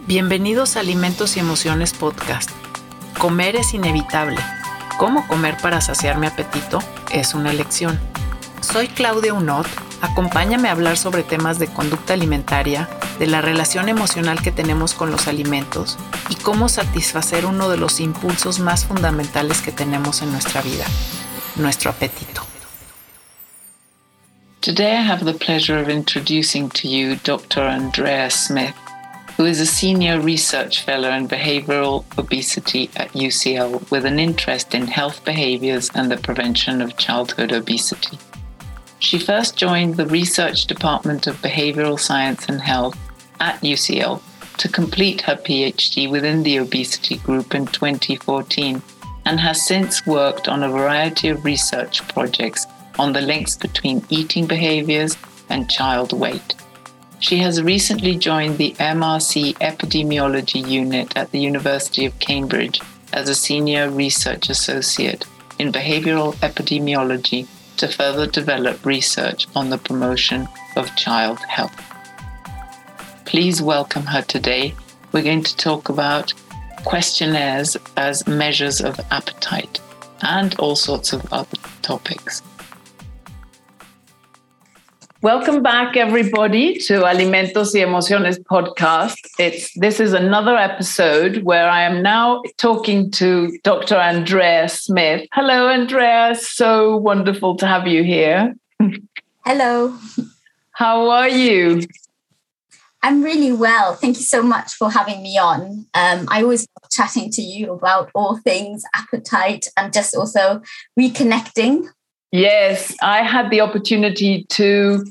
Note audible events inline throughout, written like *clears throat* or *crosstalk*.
Bienvenidos a Alimentos y Emociones Podcast. Comer es inevitable. ¿Cómo comer para saciar mi apetito? Es una elección. Soy Claudia Unot. Acompáñame a hablar sobre temas de conducta alimentaria, de la relación emocional que tenemos con los alimentos y cómo satisfacer uno de los impulsos más fundamentales que tenemos en nuestra vida, nuestro apetito. Today I have the pleasure of introducing to you Dr. Andrea Smith, who is a senior research fellow in behavioral obesity at UCL with an interest in health behaviors and the prevention of childhood obesity. She first joined the research department of behavioral science and health at UCL to complete her PhD within the obesity group in 2014 and has since worked on a variety of research projects on the links between eating behaviors and child weight. She has recently joined the MRC Epidemiology Unit at the University of Cambridge as a senior research associate in behavioral epidemiology to further develop research on the promotion of child health. Please welcome her today. We're going to talk about questionnaires as measures of appetite and all sorts of other topics. Welcome back, everybody, to Alimentos y Emociones podcast. It's this is another episode where I am now talking to Dr. Andrea Smith. Hello, Andrea. So wonderful to have you here. Hello. How are you? I'm really well. Thank you so much for having me on. Um, I always love chatting to you about all things appetite and just also reconnecting Yes, I had the opportunity to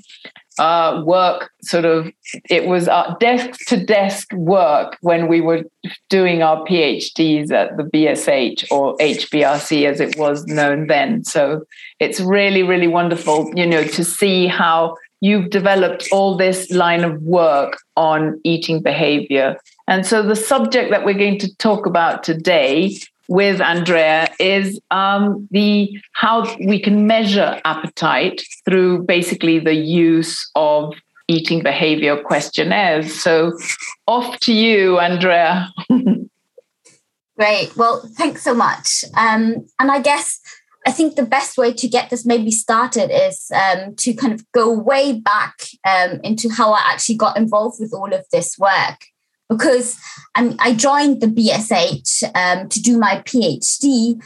uh, work sort of, it was desk to desk work when we were doing our PhDs at the BSH or HBRC as it was known then. So it's really, really wonderful, you know, to see how you've developed all this line of work on eating behavior. And so the subject that we're going to talk about today with Andrea is um, the how we can measure appetite through basically the use of eating behavior questionnaires. So off to you, Andrea. *laughs* Great. Well, thanks so much. Um, and I guess I think the best way to get this maybe started is um, to kind of go way back um, into how I actually got involved with all of this work because I joined the BSH um, to do my PhD,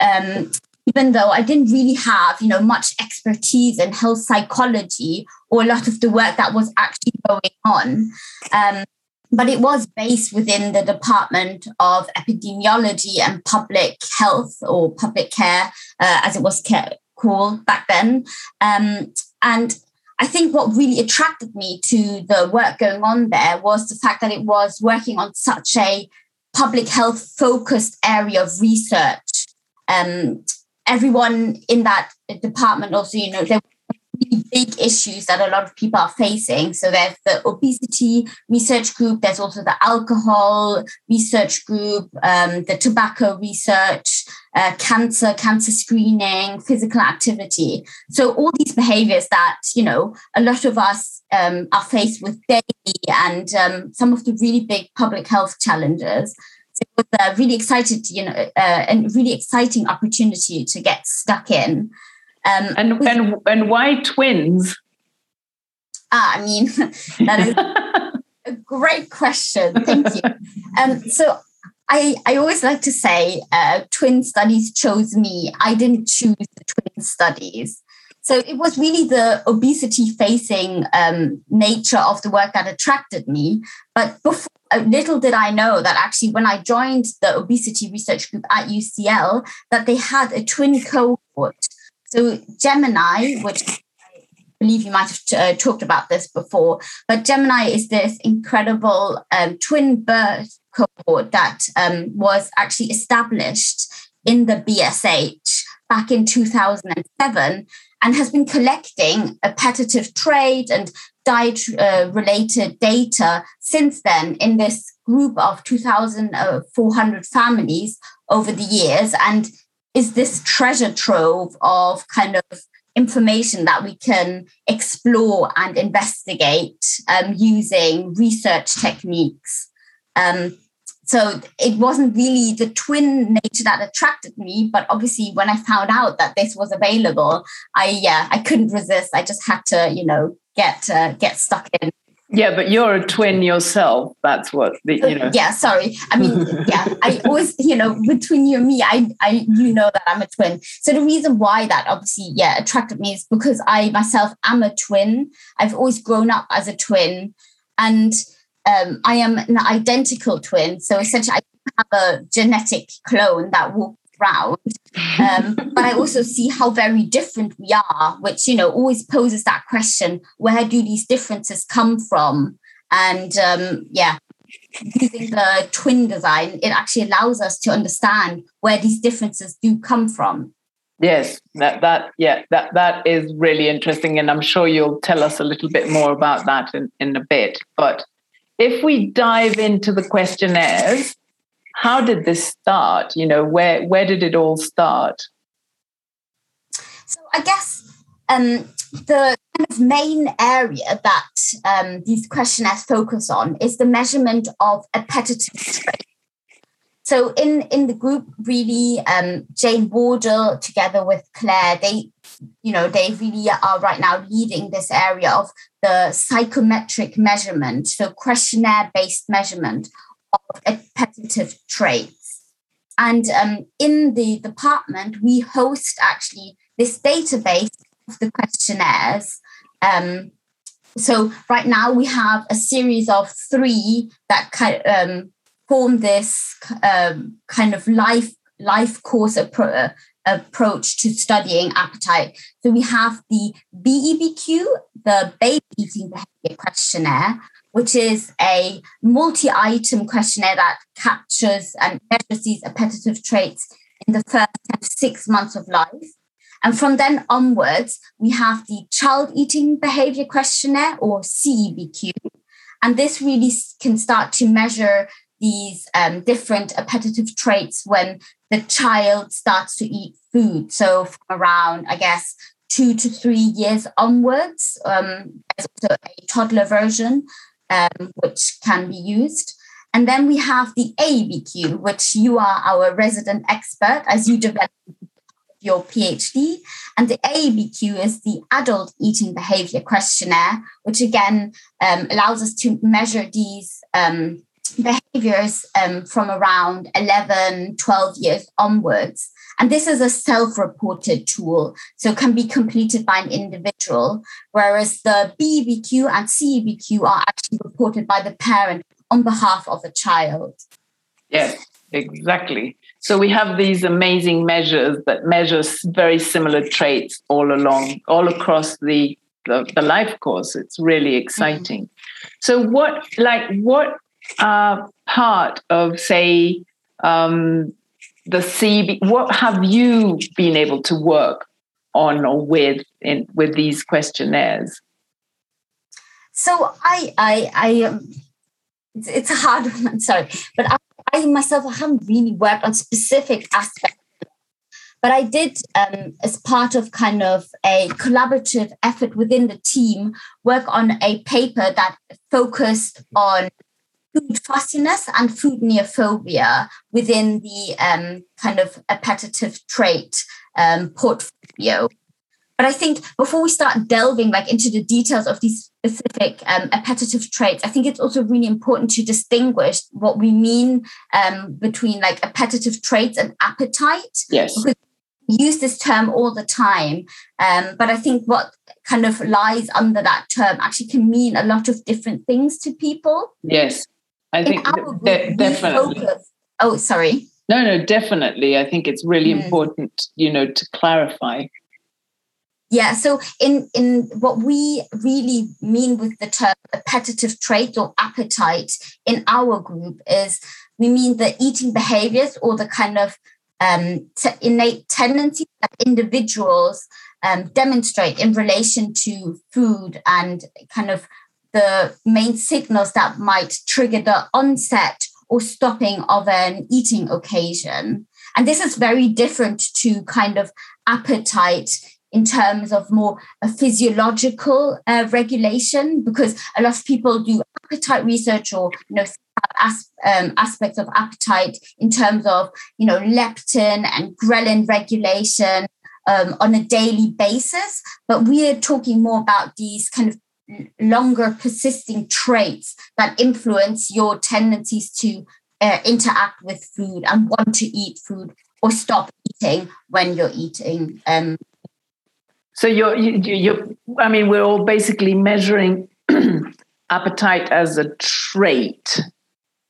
um, even though I didn't really have, you know, much expertise in health psychology or a lot of the work that was actually going on. Um, but it was based within the Department of Epidemiology and Public Health or Public Care, uh, as it was called back then. Um, and I think what really attracted me to the work going on there was the fact that it was working on such a public health focused area of research. Um, everyone in that department also, you know, there really big issues that a lot of people are facing. So there's the obesity research group, there's also the alcohol research group, um, the tobacco research, uh, cancer, cancer screening, physical activity. So all these behaviors that you know a lot of us um, are faced with daily, and um, some of the really big public health challenges. So it was a really excited, you know, uh, and really exciting opportunity to get stuck in. Um, and and and why twins? Ah, I mean, *laughs* that is a great question. Thank you. *laughs* Um, so I, I always like to say uh, twin studies chose me. I didn't choose the twin studies. So it was really the obesity facing um, nature of the work that attracted me. But before, uh, little did I know that actually when I joined the obesity research group at UCL, that they had a twin cohort. So Gemini, which I believe you might have uh, talked about this before, but Gemini is this incredible um, twin birth cohort that um, was actually established in the BSH back in 2007 and has been collecting appetitive trait and diet uh, related data since then in this group of 2,400 families over the years. And is this treasure trove of kind of information that we can explore and investigate um, using research techniques Um, so it wasn't really the twin nature that attracted me, but obviously when I found out that this was available, I yeah I couldn't resist. I just had to you know get uh, get stuck in. Yeah, but you're a twin yourself. That's what the, you know. Yeah, sorry. I mean, yeah, I always, you know, between you and me, I, I, you know that I'm a twin. So the reason why that obviously, yeah, attracted me is because I myself am a twin. I've always grown up as a twin, and um, I am an identical twin. So essentially, I have a genetic clone that walks around. Um, *laughs* but I also see how very different we are, which, you know, always poses that question where do these differences come from? And um, yeah, using the twin design, it actually allows us to understand where these differences do come from. Yes, that that yeah, that that is really interesting, and I'm sure you'll tell us a little bit more about that in, in a bit. But if we dive into the questionnaires, how did this start? You know, where where did it all start? So I guess um, the kind of main area that um, these questionnaires focus on is the measurement of appetitive. So in in the group, really, um, Jane Wardle together with Clare, they, you know, they really are right now leading this area of the psychometric measurement, so questionnaire-based measurement of appetitive traits. And um, in the department, we host actually this database of the questionnaires. Um, so right now we have a series of three that kind um, form this um, kind of life life course appro- uh, approach to studying appetite. So we have the BEBQ, the Baby Eating Behavior Questionnaire, which is a multi-item questionnaire that captures and measures these appetitive traits in the first six months of life. And from then onwards, we have the Child Eating Behavior Questionnaire, or CEBQ. And this really can start to measure these um, different appetitive traits when the child starts to eat food. So from around, I guess, two to three years onwards. Um, there's also a toddler version, um, which can be used. And then we have the ABQ, which you are our resident expert as you develop your PhD. And the ABQ is the Adult Eating Behavior Questionnaire, which again um, allows us to measure these um, behaviors um, from around 11, 12 years onwards. And this is a self reported tool, so can be completed by an individual, whereas the BBQ and CBQ are actually reported by the parent on behalf of the child. Yes, exactly. So we have these amazing measures that measure very similar traits all along, all across the, the, the life course. It's really exciting. Mm-hmm. So what, like, what uh, part of, say, um, the CB? What have you been able to work on or with in with these questionnaires? So I, I, I, um, it's, it's a hard one. Sorry, but I, I myself I haven't really worked on specific aspects but I did, um, as part of kind of a collaborative effort within the team, work on a paper that focused on food fussiness and food neophobia within the um, kind of appetitive trait um, portfolio. But I think before we start delving like into the details of these specific um, appetitive traits, I think it's also really important to distinguish what we mean um, between like appetitive traits and appetite. Yes. Because we use this term all the time, um, but I think what kind of lies under that term actually can mean a lot of different things to people. Yes. I think de- definitely. Oh, sorry. No, no, definitely. I think it's really mm. important, you know, to clarify. Yeah. So, in in what we really mean with the term appetitive trait or appetite in our group is we mean the eating behaviors or the kind of um, t- innate tendencies that individuals um, demonstrate in relation to food and kind of the main signals that might trigger the onset or stopping of an eating occasion. And this is very different to kind of appetite in terms of more a physiological uh, regulation, because a lot of people do appetite research or you know as, um, aspects of appetite in terms of, you know, leptin and ghrelin regulation um, on a daily basis. But we're talking more about these kind of longer persisting traits that influence your tendencies to uh, interact with food and want to eat food or stop eating when you're eating. Um, so you're, you, you're, I mean, we're all basically measuring *clears throat* appetite as a trait.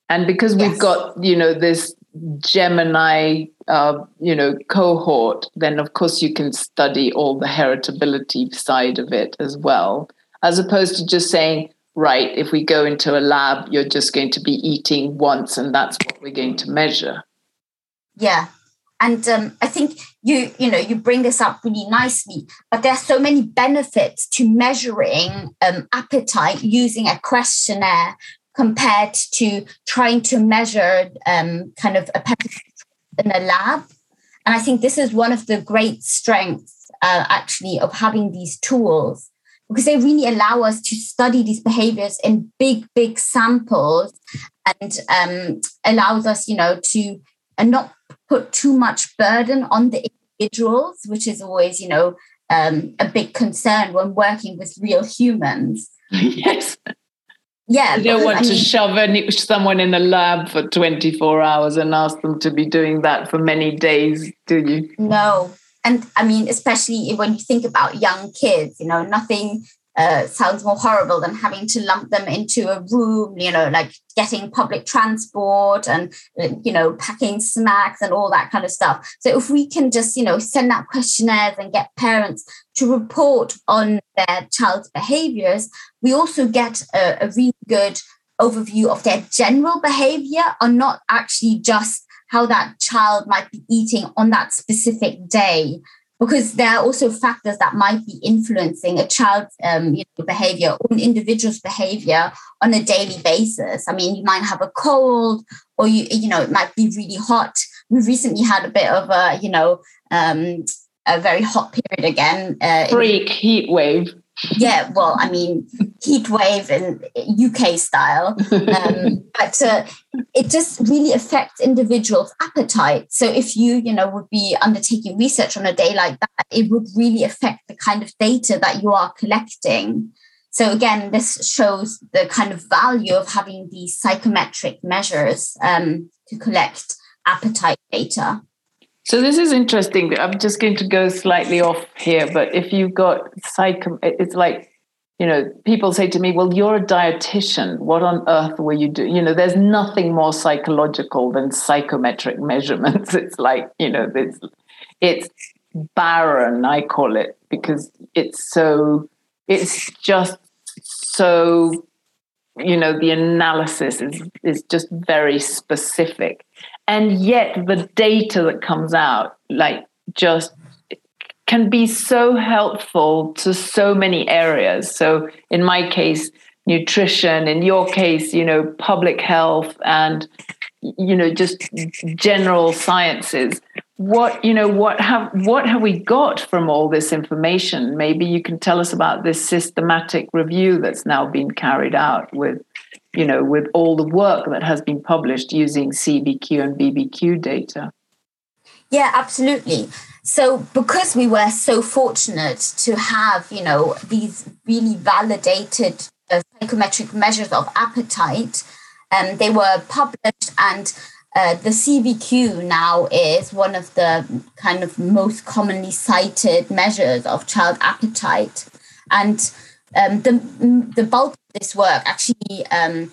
And because yes. we've got, you know, this Gemini, uh, you know, cohort, then of course you can study all the heritability side of it as well, as opposed to just saying, right, if we go into a lab, you're just going to be eating once and that's what we're going to measure. Yeah. And um, I think you, you know, you bring this up really nicely, but there are so many benefits to measuring um, appetite using a questionnaire compared to trying to measure um, kind of a in a lab. And I think this is one of the great strengths, uh, actually, of having these tools because they really allow us to study these behaviors in big, big samples and um, allows us, you know, to and not put too much burden on the individuals, which is always, you know, um, a big concern when working with real humans. yes. Yeah. You don't want I to mean, shove any, someone in a lab for 24 hours and ask them to be doing that for many days, do you? No, and I mean, especially when you think about young kids, you know, nothing uh, sounds more horrible than having to lump them into a room, you know, like getting public transport and, uh, you know, packing snacks and all that kind of stuff. So if we can just, you know, send out questionnaires and get parents to report on their child's behaviors, we also get a, a really good overview of their general behavior and not actually just how that child might be eating on that specific day because there are also factors that might be influencing a child's um, you know, behavior or an individual's behavior on a daily basis. I mean, you might have a cold, or you you know it might be really hot. We recently had a bit of a you know um, a very hot period again. Uh, Freak heat wave yeah, well, I mean, heat wave in UK style, um, *laughs* but uh, it just really affects individuals' appetite. So if you, you know, would be undertaking research on a day like that, it would really affect the kind of data that you are collecting. So again, this shows the kind of value of having these psychometric measures um, to collect appetite data. So this is interesting. I'm just going to go slightly off here, but if you've got psycho, it's like, you know, people say to me, well, you're a dietitian. What on earth were you doing? You know, there's nothing more psychological than psychometric *laughs* measurements. It's like, you know, it's, it's barren, I call it, because it's so, it's just so, you know, the analysis is, is just very specific and yet the data that comes out like just can be so helpful to so many areas. So in my case nutrition in your case you know public health and you know just general sciences. What you know what have what have we got from all this information? Maybe you can tell us about this systematic review that's now been carried out with you know, with all the work that has been published using CBQ and BBQ data. Yeah, absolutely. So, because we were so fortunate to have, you know, these really validated uh, psychometric measures of appetite, um, they were published, and uh, the CBQ now is one of the kind of most commonly cited measures of child appetite. And um, the the bulk this work actually um,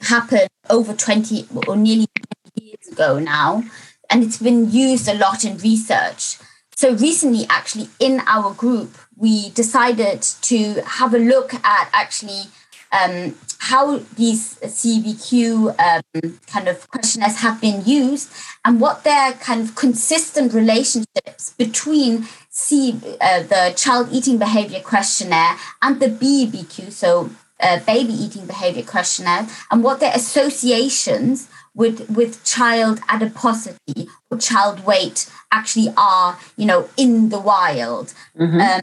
happened over 20 or nearly 20 years ago now, and it's been used a lot in research. So recently, actually, in our group, we decided to have a look at actually um, how these CBQ um, kind of questionnaires have been used and what their kind of consistent relationships between C, uh, the child eating behavior questionnaire and the BBQ, so uh, baby eating behavior questionnaire, and what their associations with with child adiposity or child weight actually are, you know, in the wild. Mm-hmm. Um,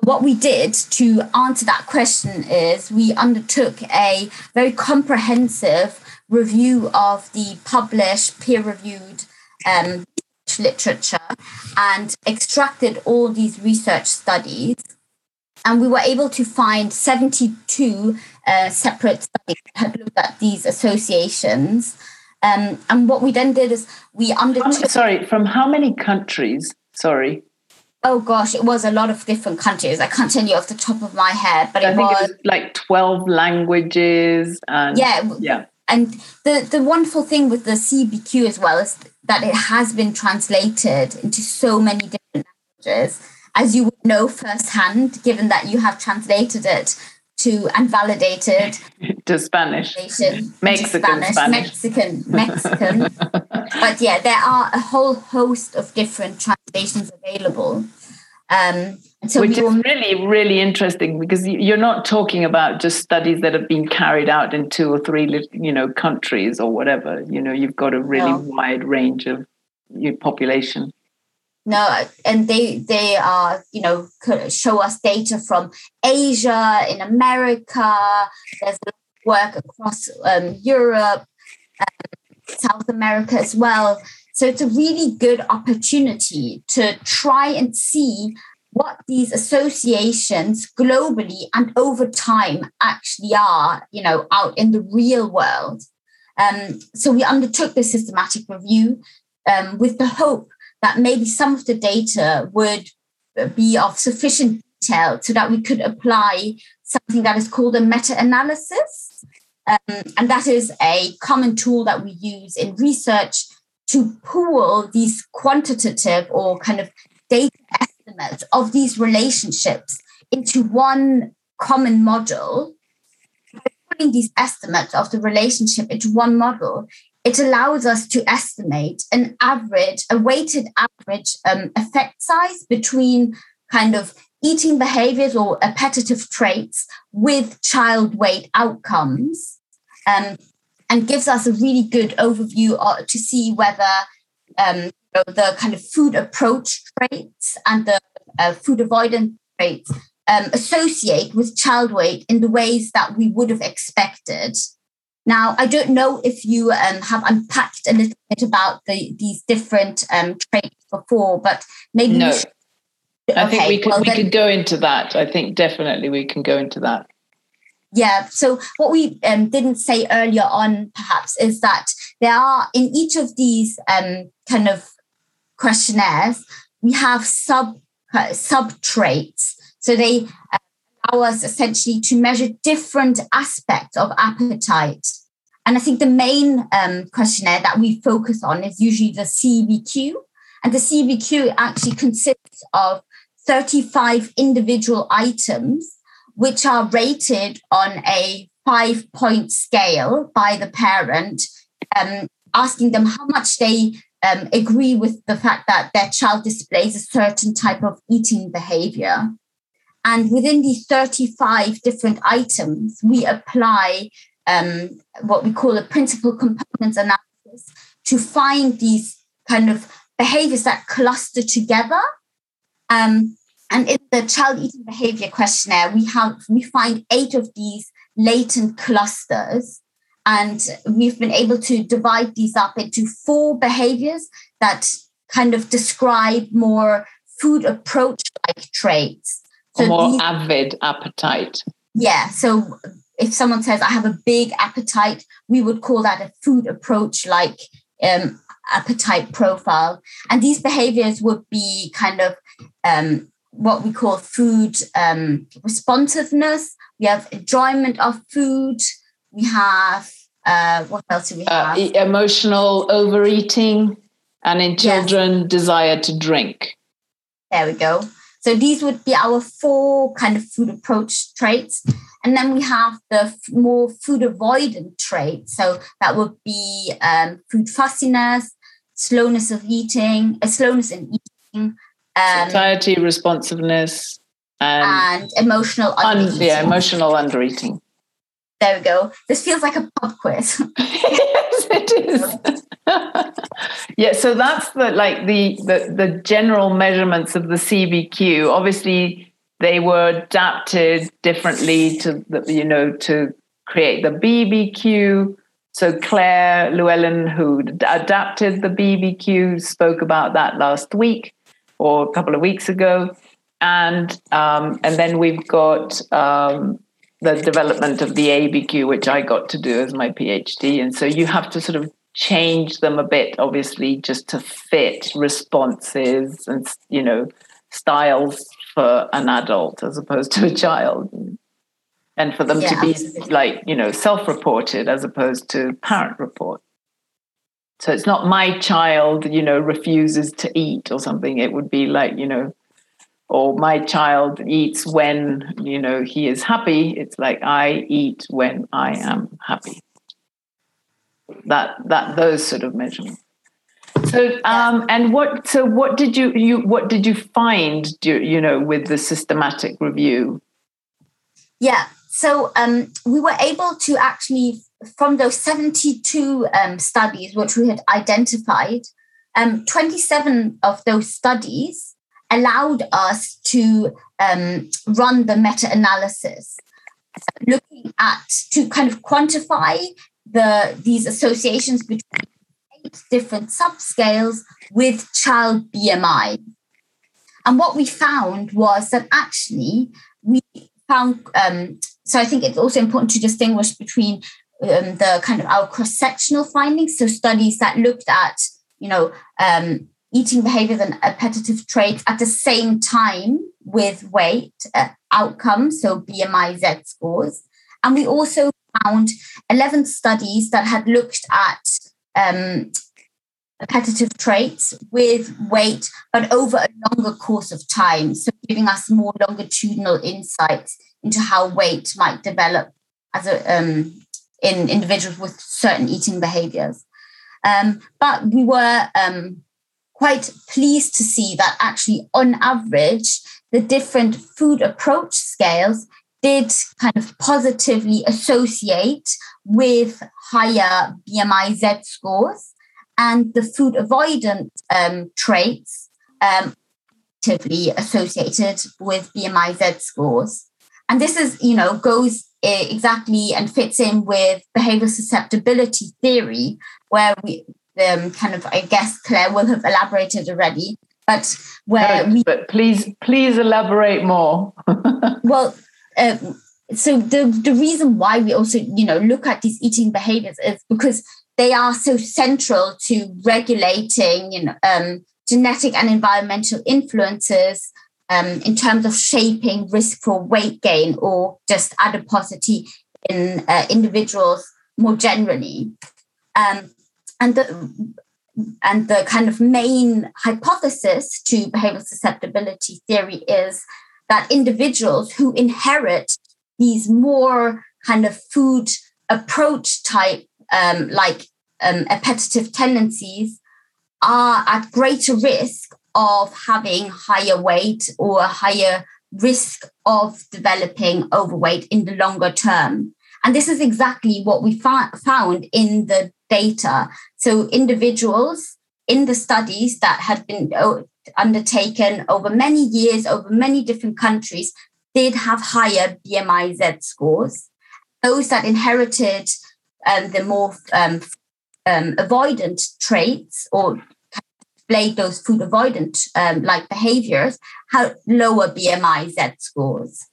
what we did to answer that question is we undertook a very comprehensive review of the published peer-reviewed um, literature and extracted all these research studies. And we were able to find 72 uh, separate studies that had looked at these associations. Um, and what we then did is we undertook. Sorry, from how many countries? Sorry. Oh gosh, it was a lot of different countries. I can't tell you off the top of my head, but I it was, it was like 12 languages and yeah, yeah. And the the wonderful thing with the CBQ as well is that it has been translated into so many different languages, as you would know firsthand, given that you have translated it to and validated *laughs* to Spanish, Mexican, Spanish, Spanish, Mexican, Mexican. *laughs* but yeah, there are a whole host of different translations available. Um, so Which is really, really interesting because you're not talking about just studies that have been carried out in two or three, you know, countries or whatever. You know, you've got a really no. wide range of your population. No, and they they are you know show us data from Asia, in America. There's work across um, Europe, um, South America as well. So it's a really good opportunity to try and see what these associations globally and over time actually are, you know, out in the real world. Um, so we undertook this systematic review um, with the hope that maybe some of the data would be of sufficient detail so that we could apply something that is called a meta-analysis. Um, and that is a common tool that we use in research to pool these quantitative or kind of data estimates of these relationships into one common model. Putting these estimates of the relationship into one model, it allows us to estimate an average, a weighted average um, effect size between kind of eating behaviors or appetitive traits with child weight outcomes. Um, and gives us a really good overview to see whether um, the kind of food approach traits and the uh, food avoidance traits um, associate with child weight in the ways that we would have expected. Now, I don't know if you um, have unpacked a little bit about the, these different um, traits before, but maybe. No. Should... I think we could, well, we then... could go into that. I think definitely we can go into that. Yeah. So what we um, didn't say earlier on, perhaps, is that there are in each of these um, kind of questionnaires, we have sub uh, sub traits. So they uh, allow us essentially to measure different aspects of appetite. And I think the main um, questionnaire that we focus on is usually the CBQ. And the CBQ actually consists of 35 individual items which are rated on a five point scale by the parent, um, asking them how much they um, agree with the fact that their child displays a certain type of eating behavior. And within these 35 different items, we apply um, what we call a principal components analysis to find these kind of behaviors that cluster together. Um, and in the child eating behavior questionnaire, we have we find eight of these latent clusters. And we've been able to divide these up into four behaviors that kind of describe more food approach like traits. So more these, avid appetite. Yeah. So if someone says, I have a big appetite, we would call that a food approach like um, appetite profile. And these behaviors would be kind of um, what we call food um, responsiveness. We have enjoyment of food. We have uh, what else do we uh, have? Uh, emotional overeating, and in children, yes. desire to drink. There we go. So these would be our four kind of food approach traits. And then we have the more food avoidant traits. So that would be um, food fussiness, slowness of eating, a uh, slowness in eating, um, satiety, responsiveness, and, and emotional un- yeah, emotional undereating. There we go. This feels like a pub quiz. *laughs* yes, it is. *laughs* *laughs* yeah, so that's the like the, the the general measurements of the CBQ. Obviously, they were adapted differently to the, you know to create the BBQ. So Clare Llewellyn, who adapted the BBQ, spoke about that last week or a couple of weeks ago, and um, and then we've got um, the development of the ABQ, which I got to do as my PhD, and so you have to sort of change them a bit, obviously, just to fit responses and you know styles for an adult as opposed to a child. And for them yeah, to be absolutely. like you know self-reported as opposed to parent report so it's not my child you know refuses to eat or something. It would be like you know or my child eats when you know he is happy. It's like i eat when i am happy that that those sort of measurements. So um and what so what did you you what did you find do, you know with the systematic review? Yeah so um, we were able to actually, from those 72 um, studies which we had identified, um, 27 of those studies allowed us to um, run the meta analysis, looking at to kind of quantify the these associations between eight different subscales with child BMI. And what we found was that actually we found um, so I think it's also important to distinguish between um, the kind of our cross-sectional findings, so studies that looked at, you know, um, eating behaviors and appetitive traits at the same time with weight uh, outcomes, so BMI Z scores. And we also found 11 studies that had looked at um, appetitive traits with weight, but over a longer course of time. So giving us more longitudinal insights into how weight might develop as a um, in individuals with certain eating behaviors. Um, but we were um, quite pleased to see that actually, on average, the different food approach scales did kind of positively associate with higher BMI Z scores, and the food avoidant um, traits um, associated with BMI Z scores. And this is, you know, goes eh, exactly and fits in with behavior susceptibility theory, where we um, kind of, I guess Clare will have elaborated already, but where no, we. But please, please elaborate more. *laughs* well, um, so the the reason why we also you know look at these eating behaviors is because they are so central to regulating you know um, genetic and environmental influences um, in terms of shaping risk for weight gain or just adiposity in uh, individuals more generally. Um, and the and the kind of main hypothesis to behavioral susceptibility theory is that individuals who inherit these more kind of food approach type, um, like um, appetitive tendencies, are at greater risk of having higher weight or a higher risk of developing overweight in the longer term. And this is exactly what we found in the data. So, individuals in the studies that had been undertaken over many years, over many different countries, did have higher BMI Z scores. Those that inherited um, the more um, um, avoidant traits or displayed those food avoidant um, like behaviors had lower BMI Z scores.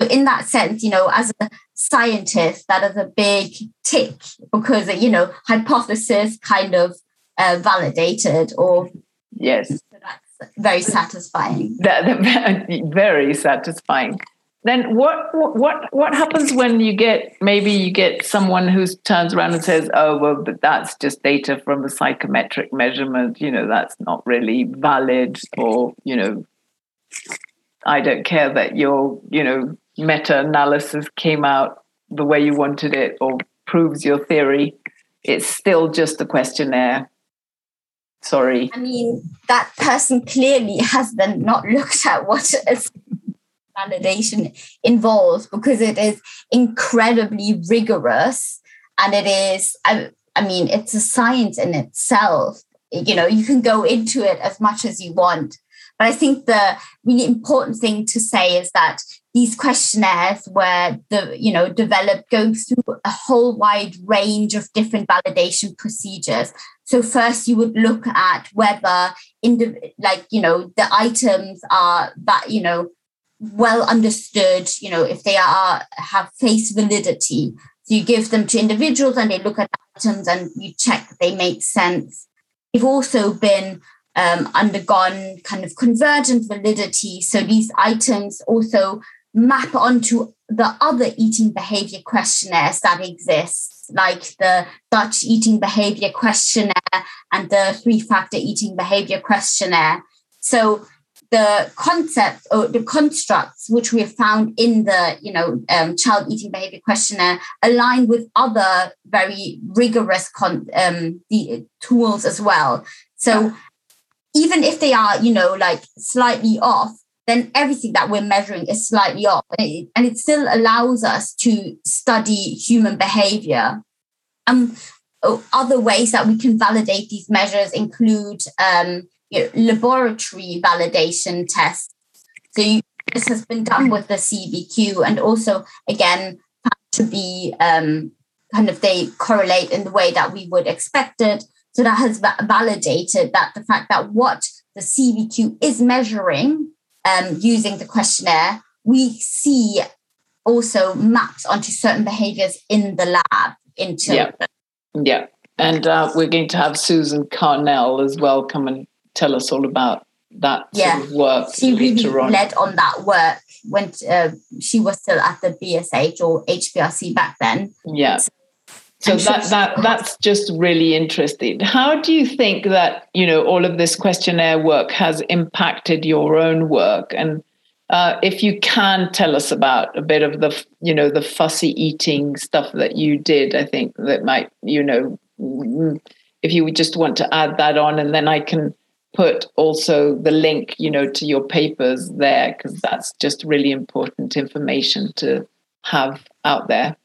So in that sense, you know, as a scientist, that is a big tick because you know hypothesis kind of uh, validated or yes, so that's very satisfying. That, that, *laughs* very satisfying. Then what what what happens when you get maybe you get someone who turns around and says oh well but that's just data from a psychometric measurement you know that's not really valid or you know i don't care that your you know meta analysis came out the way you wanted it or proves your theory. It's still just a questionnaire sorry. I mean that person clearly has then not looked at what validation involves because it is incredibly rigorous and it is I, I mean it's a science in itself. You know you can go into it as much as you want. But i think the really important thing to say is that these questionnaires were the you know developed going through a whole wide range of different validation procedures so first you would look at whether in the like you know the items are that you know well understood you know if they are have face validity. So you give them to individuals and they look at items and you check they make sense. They've also been um, undergone kind of convergent validity. So these items also map onto the other eating behavior questionnaires that exist, like the Dutch eating behavior questionnaire and the three factor eating behavior questionnaire. So the concept or the constructs which we have found in the you know um, child eating behavior questionnaire align with other very rigorous con- um, the tools as well so even if they are you know like slightly off then everything that we're measuring is slightly off. And it, still allows us to study human behavior. Um, other ways that we can validate these measures include um, you know, laboratory validation tests. So you, this has been done with the CBQ and also, again, to be um, kind of they correlate in the way that we would expect it. So that has validated that the fact that what the CBQ is measuring um, using the questionnaire, we see also maps onto certain behaviors in the lab into yeah. yeah. And uh, we're going to have susan carnell as well come and tell us all about that yeah. sort of work she really on. led on that work when uh, she was still at the bsh or hbrc back then. Yeah. So that that that's just really interesting. How do you think that you know all of this questionnaire work has impacted your own work? And uh, if you can tell us about a bit of the you know the fussy eating stuff that you did i think that might you know if you would just want to add that on and then i can put also the link you know to your papers there because that's just really important information to have out there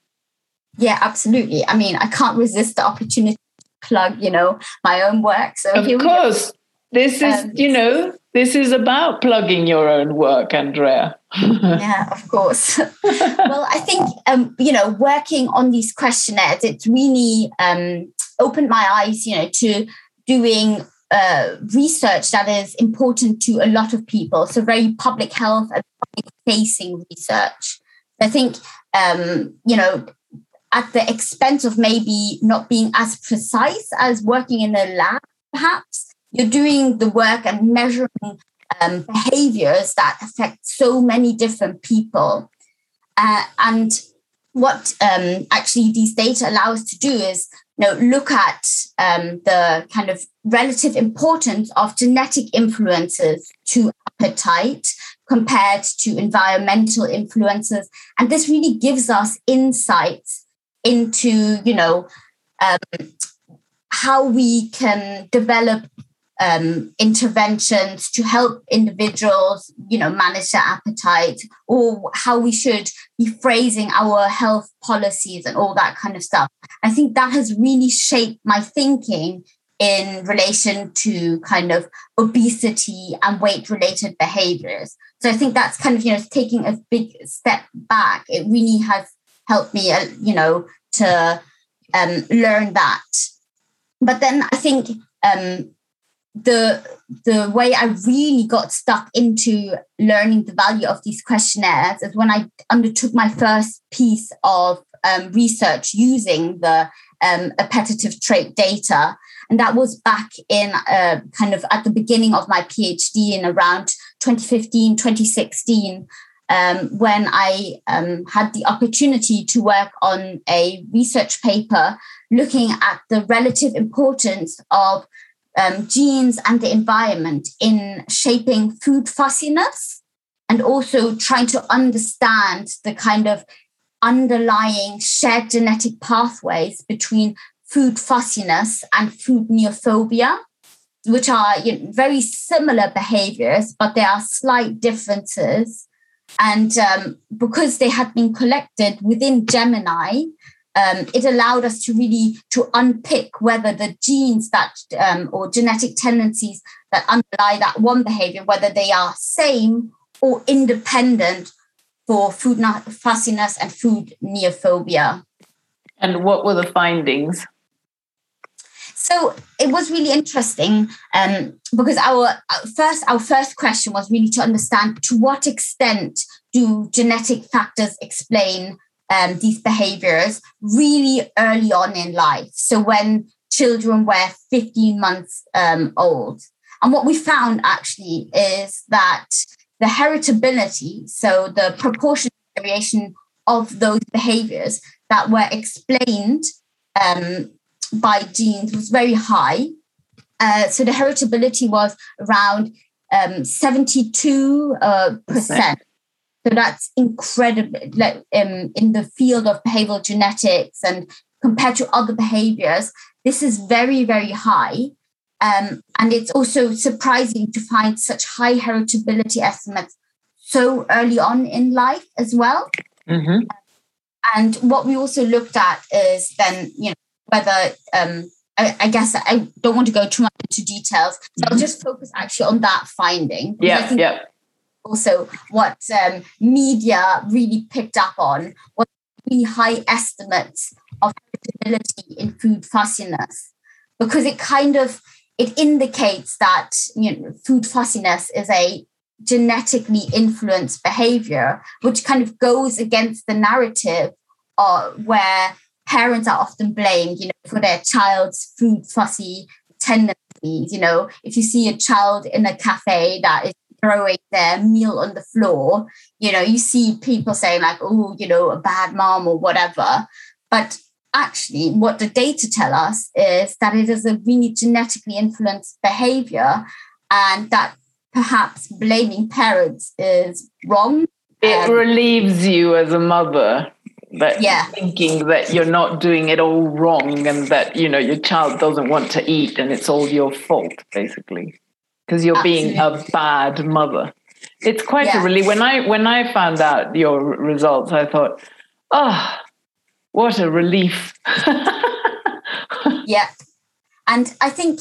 yeah, absolutely. I mean, I can't resist the opportunity to plug, you know, my own work. So of course, this is, um, you know, this is about plugging your own work, Andrea. *laughs* yeah, of course. *laughs* well, I think, um, you know, working on these questionnaires, it's really um, opened my eyes, you know, to doing uh, research that is important to a lot of people. So very public health and public facing research. I think, um, you know, at the expense of maybe not being as precise as working in a lab, perhaps. You're doing the work and measuring um, behaviors that affect so many different people. Uh, and what um, actually these data allow us to do is you know, look at um, the kind of relative importance of genetic influences to appetite compared to environmental influences. And this really gives us insights into you know um, how we can develop um, interventions to help individuals you know manage their appetite or how we should be phrasing our health policies and all that kind of stuff. I think that has really shaped my thinking in relation to kind of obesity and weight related behaviors. So i think that's kind of you know taking a big step back. It really has helped me, uh, you know, to um, learn that. But then I think um, the the way I really got stuck into learning the value of these questionnaires is when I undertook my first piece of um, research using the um, appetitive trait data. And that was back in uh, kind of at the beginning of my PhD in around 2015, 2016, um, when I um, had the opportunity to work on a research paper looking at the relative importance of um, genes and the environment in shaping food fussiness and also trying to understand the kind of underlying shared genetic pathways between food fussiness and food neophobia which are you know, very similar behaviors but there are slight differences and um, because they had been collected within Gemini, um, it allowed us to really to unpick whether the genes that um, or genetic tendencies that underlie that one behavior, whether they are same or independent for food fussiness and food neophobia. And what were the findings? So it was really interesting um, because our first our first question was really to understand to what extent do genetic factors explain um, these behaviors really early on in life. So when children were 15 months um, old. And what we found actually is that the heritability, so the proportional variation of those behaviors that were explained um, by genes was very high. Uh, so the heritability was around um, 72 uh, percent. So that's incredible like, um, in the field of behavioral genetics and compared to other behaviors, this is very, very high. Um, and it's also surprising to find such high heritability estimates so early on in life as well. Mm-hmm. And what we also looked at is then, you know, whether um, I, I, guess I don't want to go too much into details, so mm-hmm. I'll just focus actually on that finding. Yeah, yeah. Also, what um, media really picked up on was really high estimates of heritability in food fussiness, because it kind of it indicates that you know food fussiness is a genetically influenced behavior, which kind of goes against the narrative uh, where parents are often blamed, you know, for their child's food fussy tendencies. You know, if you see a child in a cafe that is throwing their meal on the floor, you know, you see people saying like, oh, you know, a bad mom or whatever. But actually, what the data tell us is that it is a really genetically influenced behavior and that perhaps blaming parents is wrong. It um, relieves you as a mother that yeah. thinking that you're not doing it all wrong and that you know your child doesn't want to eat and it's all your fault basically because you're Absolutely. being a bad mother it's quite yeah. a relief when i when i found out your results i thought oh what a relief *laughs* yeah and i think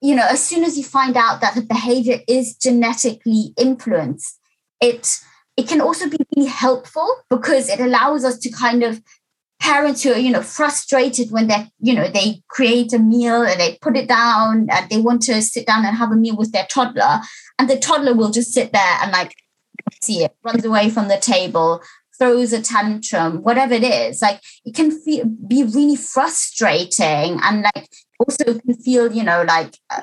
you know, as soon as you find out that the behavior is genetically influenced, it it can also be really helpful because it allows us to kind of parents who are you know frustrated when they you know they create a meal and they put it down and they want to sit down and have a meal with their toddler and the toddler will just sit there and like see it runs away from the table throws a tantrum whatever it is like it can feel, be really frustrating and like also can feel, you know, like uh,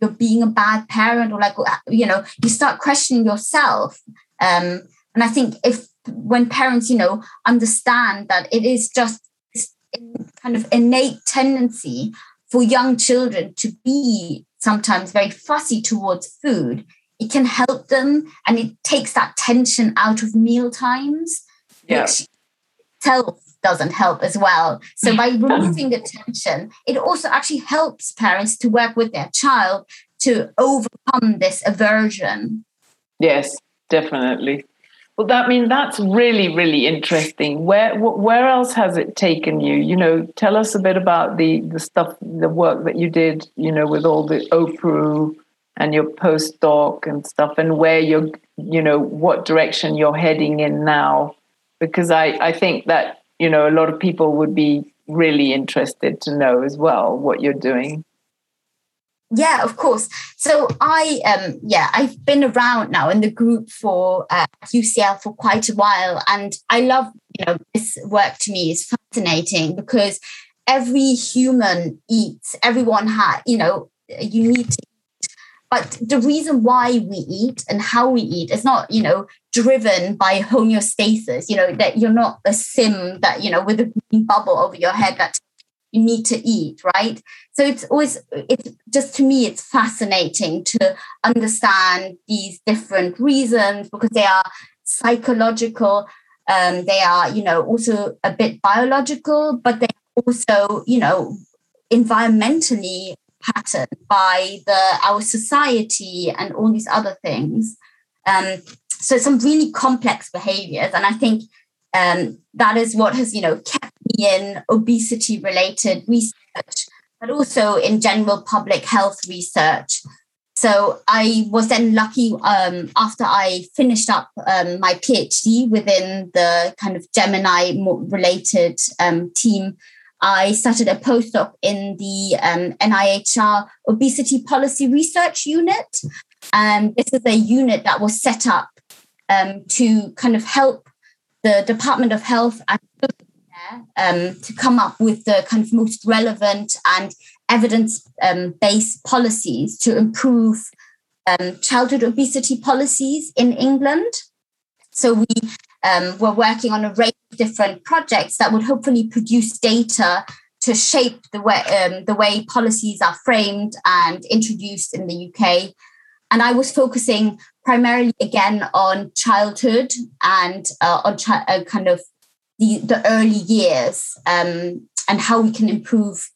you're being a bad parent or like, uh, you know, you start questioning yourself. Um, and I think if when parents, you know, understand that it is just kind of innate tendency for young children to be sometimes very fussy towards food, it can help them and it takes that tension out of meal times, yeah. which self doesn't help as well. So by *laughs* removing the tension, it also actually helps parents to work with their child to overcome this aversion. Yes, definitely. Well, that I mean that's really really interesting. Where where else has it taken you? You know, tell us a bit about the the stuff, the work that you did. You know, with all the OPRU and your postdoc and stuff, and where you're, you know, what direction you're heading in now. Because I I think that you know, a lot of people would be really interested to know as well what you're doing. Yeah, of course. So I, um, yeah, I've been around now in the group for uh, UCL for quite a while, and I love, you know, this work to me is fascinating because every human eats. Everyone has, you know, you need to but the reason why we eat and how we eat is not, you know, driven by homeostasis, you know, that you're not a sim that, you know, with a green bubble over your head that you need to eat, right? So it's always, it's just to me, it's fascinating to understand these different reasons because they are psychological, um, they are, you know, also a bit biological, but they also, you know, environmentally patterned by the our society and all these other things. Um, so some really complex behaviors, and I think um, that is what has you know kept in obesity related research, but also in general public health research. So I was then lucky um, after I finished up um, my PhD within the kind of Gemini related um, team. I started a postdoc in the um, NIHR Obesity Policy Research Unit. And this is a unit that was set up um, to kind of help the Department of Health and um, to come up with the kind of most relevant and evidence um, based policies to improve um, childhood obesity policies in England. So we um, were working on a range of different projects that would hopefully produce data to shape the way um, the way policies are framed and introduced in the UK. And I was focusing primarily again on childhood and uh, on chi- uh, kind of the, the early years um, and how we can improve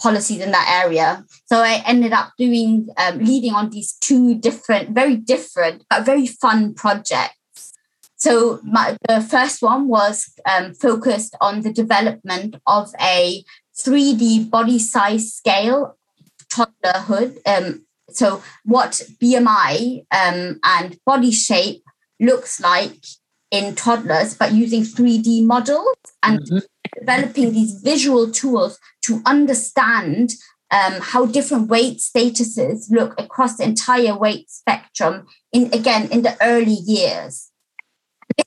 policies in that area. So I ended up doing um, leading on these two different, very different but very fun projects. So my, the first one was um, focused on the development of a 3D body size scale toddlerhood. Um, so what BMI um, and body shape looks like in toddlers, but using 3D models and mm-hmm. developing these visual tools to understand um, how different weight statuses look across the entire weight spectrum in again in the early years.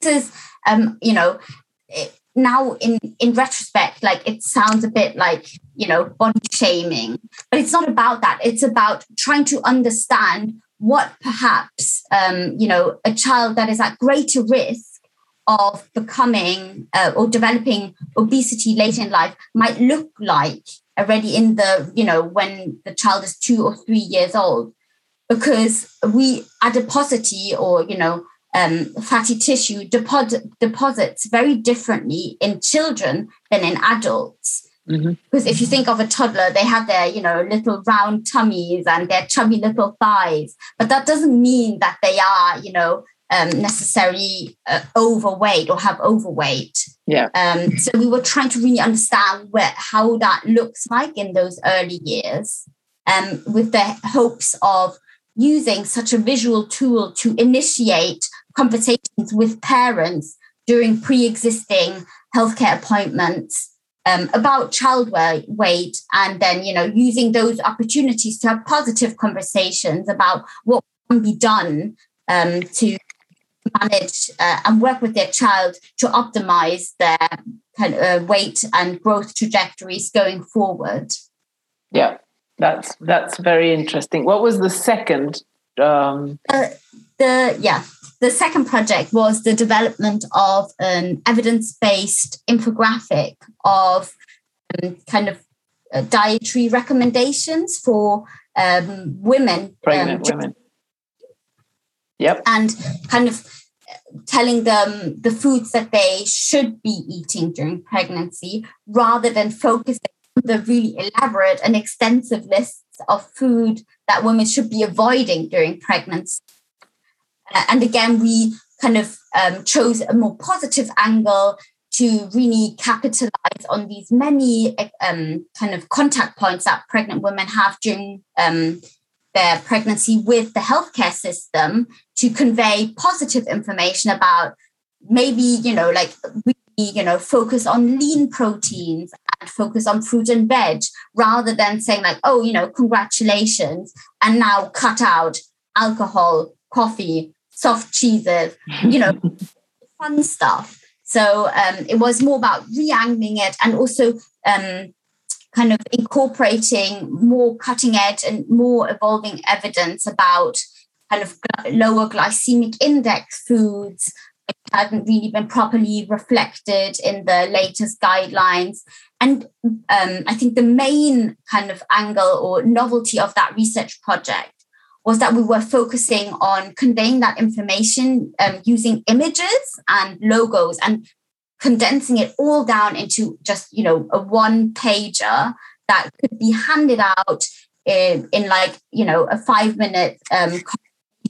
This is, um, you know, it, now in in retrospect, like it sounds a bit like you know body shaming, but it's not about that. It's about trying to understand what perhaps um, you know a child that is at greater risk of becoming uh, or developing obesity later in life might look like already in the you know when the child is two or three years old. Because we adiposity or you know um, fatty tissue deposit, deposits very differently in children than in adults. Mm-hmm. because if you think of a toddler they have their you know little round tummies and their chubby little thighs. But that doesn't mean that they are you know um, necessarily uh, overweight or have overweight. Yeah. Um, so we were trying to really understand where how that looks like in those early years, um, with the hopes of using such a visual tool to initiate conversations with parents during pre-existing healthcare appointments um, about child weight and then you know using those opportunities to have positive conversations about what can be done um, to manage uh, and work with their child to optimize their kind of uh, weight and growth trajectories going forward. Yeah, that's that's very interesting. What was the second? Um... Uh, the yeah, the second project was the development of an evidence-based infographic of um, kind of uh, dietary recommendations for um, women, pregnant um, women. Yep. And kind of telling them the foods that they should be eating during pregnancy rather than focusing on the really elaborate and extensive lists of food that women should be avoiding during pregnancy. Uh, and again, we kind of um, chose a more positive angle to really capitalize on these many um, kind of contact points that pregnant women have during um, their pregnancy with the healthcare system to convey positive information about maybe you know like we you know focus on lean proteins and focus on fruit and veg rather than saying like oh you know congratulations and now cut out alcohol coffee soft cheeses you know *laughs* fun stuff. So um, it was more about re-angling it and also um, kind of incorporating more cutting edge and more evolving evidence about kind of lower glycemic index foods hadn't really been properly reflected in the latest guidelines. And um, I think the main kind of angle or novelty of that research project was that we were focusing on conveying that information um, using images and logos and condensing it all down into just you know a one pager that could be handed out in, in like you know a five minute um,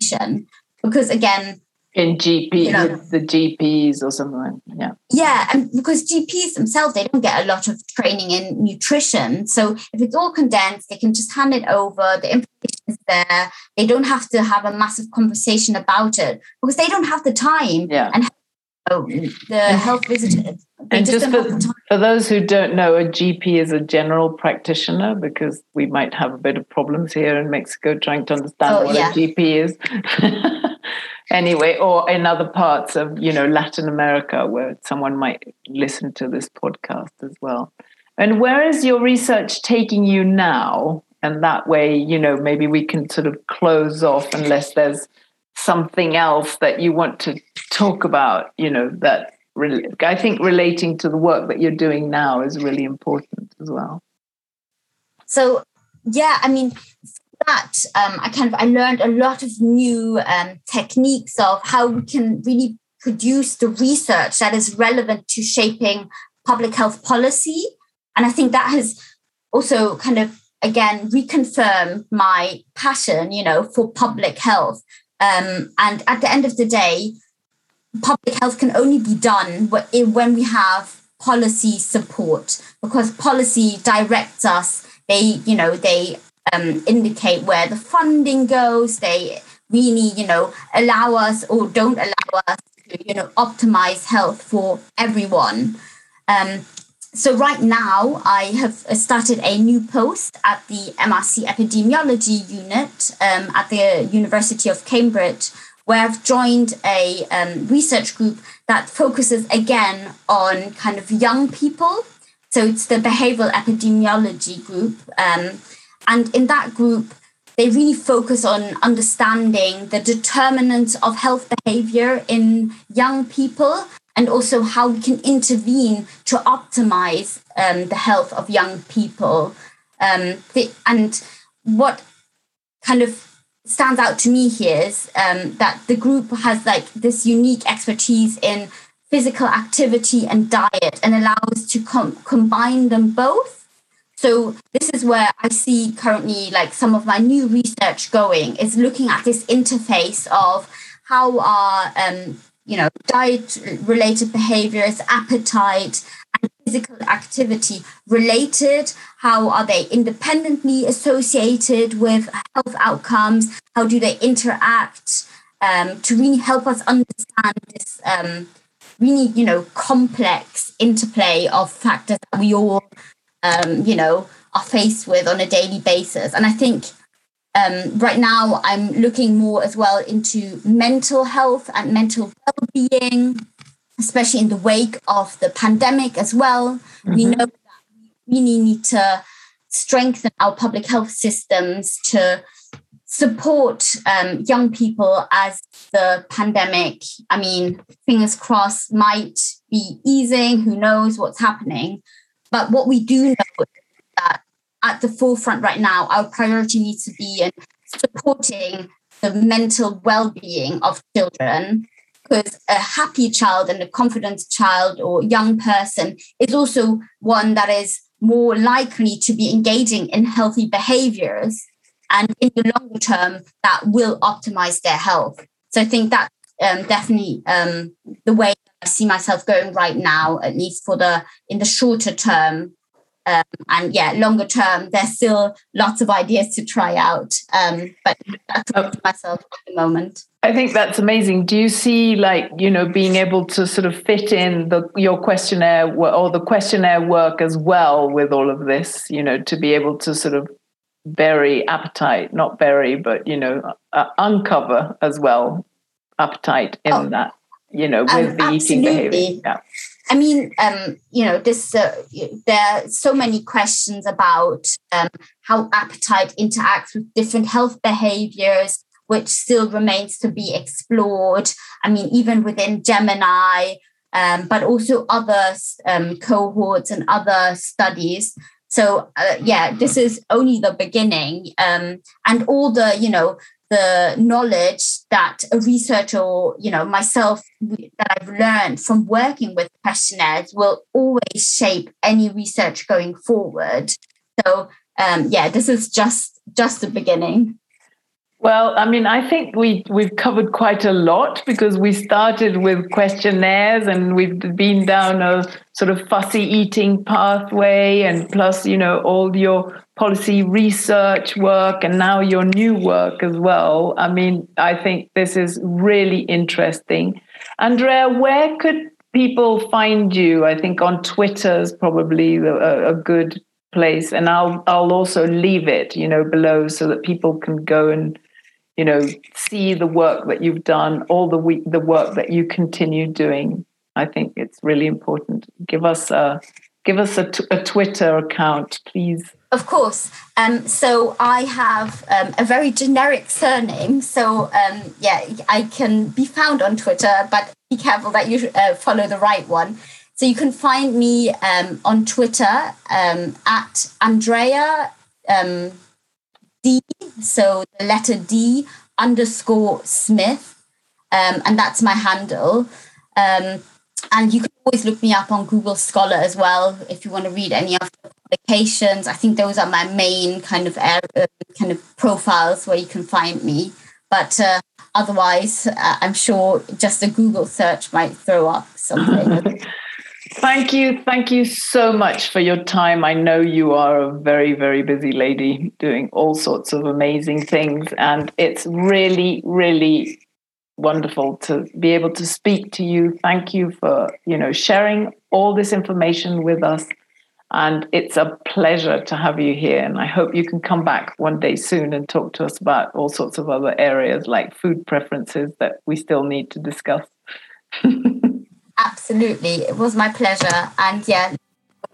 conversation because again in GP you know, the GPs or something. Yeah. Yeah, and because GPs themselves they don't get a lot of training in nutrition, so if it's all condensed, they can just hand it over. The information is there. They don't have to have a massive conversation about it because they don't have the time. Yeah. And Oh, the health visitors. And just, just for, for those who don't know, a GP is a general practitioner because we might have a bit of problems here in Mexico trying to understand oh, what yeah. a GP is. *laughs* anyway, or in other parts of you know Latin America where someone might listen to this podcast as well. And where is your research taking you now? And that way, you know, maybe we can sort of close off unless there's something else that you want to talk about, you know, that I think relating to the work that you're doing now is really important as well. So, yeah, I mean, that um, I kind of I learned a lot of new um, techniques of how we can really produce the research that is relevant to shaping public health policy, and I think that has also kind of again reconfirmed my passion, you know, for public health. Um, and at the end of the day, public health can only be done when we have policy support. Because policy directs us. They you know they um, indicate where the funding goes. They really you know allow us or don't allow us to you know optimize health for everyone. Um, so right now i have started a new post at the mrc epidemiology unit um, at the university of cambridge where I've joined a um, research group that focuses again on kind of young people. So it's the behavioral epidemiology group. Um, and in that group, they really focus on understanding the determinants of health behavior in young people and also how we can intervene to optimize um, the health of young people. Um, the, and what kind of stands out to me here is um, that the group has like this unique expertise in physical activity and diet and allows to com- combine them both so this is where i see currently like some of my new research going is looking at this interface of how are um, you know diet related behaviors appetite and physical activity related? How are they independently associated with health outcomes? How do they interact um, to really help us understand this um, really, you know, complex interplay of factors that we all, um, you know, are faced with on a daily basis? And I think um, right now I'm looking more as well into mental health and mental well-being especially in the wake of the pandemic as well. Mm-hmm. We know that we really need to strengthen our public health systems to support um, young people as the pandemic, I mean, fingers crossed, might be easing. Who knows what's happening? But what we do know is that at the forefront right now, our priority needs to be in supporting the mental well-being of children because a happy child and a confident child or young person is also one that is more likely to be engaging in healthy behaviors and in the longer term that will optimize their health. So i think that's um, definitely um, the way i see myself going right now at least for the in the shorter term um, and yeah, longer term, there's still lots of ideas to try out. Um, but that's oh. myself at the moment. I think that's amazing. Do you see, like, you know, being able to sort of fit in the your questionnaire or the questionnaire work as well with all of this? You know, to be able to sort of bury appetite, not bury, but you know, uh, uncover as well appetite in oh, that. You know, with um, the eating behavior. Yeah. I mean, um, you know, this uh, there are so many questions about um, how appetite interacts with different health behaviors, which still remains to be explored. I mean, even within Gemini, um, but also other um, cohorts and other studies. So uh, yeah, this is only the beginning, um, and all the you know the knowledge that a researcher or you know myself that i've learned from working with questionnaires will always shape any research going forward. So um, yeah this is just just the beginning Well, I mean, I think we we've covered quite a lot because we started with questionnaires and we've been down a sort of fussy eating pathway and plus, you know, all your policy research work and now your new work as well. I mean, I think this is really interesting. Andrea, where could people find you? I think on Twitter is probably a, a good place and I'll I'll also leave it, you know, below so that people can go and you know see the work that you've done all the week the work that you continue doing. I think it's really important. Give us a give us a, t- a twitter account please. Of course. Um, so i have um, a very generic surname. So um, yeah i can be found on twitter but be careful that you uh, follow the right one. So you can find me um, on twitter um, at andrea um, D, so the letter D underscore Smith, um, and that's my handle. Um, and you can always look me up on Google Scholar as well if you want to read any of the publications. I think those are my main kind of uh, kind of profiles where you can find me. But uh, otherwise, uh, I'm sure just a Google search might throw up something. *laughs* Thank you. Thank you so much for your time. I know you are a very, very busy lady doing all sorts of amazing things. And it's really, really wonderful to be able to speak to you. Thank you for, you know, sharing all this information with us. And it's a pleasure to have you here. And I hope you can come back one day soon and talk to us about all sorts of other areas like food preferences that we still need to discuss. *laughs* Absolutely. It was my pleasure. And yeah,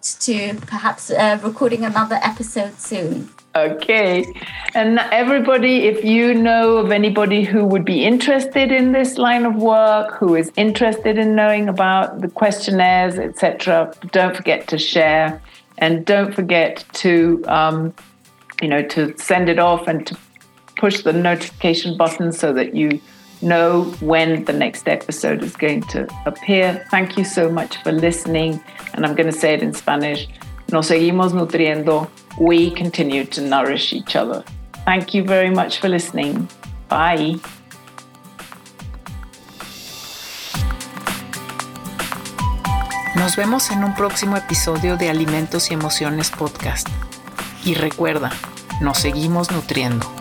to perhaps uh, recording another episode soon. Okay. And everybody, if you know of anybody who would be interested in this line of work, who is interested in knowing about the questionnaires, etc., don't forget to share. And don't forget to, um, you know, to send it off and to push the notification button so that you know when the next episode is going to appear. Thank you so much for listening. And I'm going to say it in Spanish. Nos seguimos nutriendo. We continue to nourish each other. Thank you very much for listening. Bye. Nos vemos en un próximo episodio de Alimentos y Emociones Podcast. Y recuerda, nos seguimos nutriendo.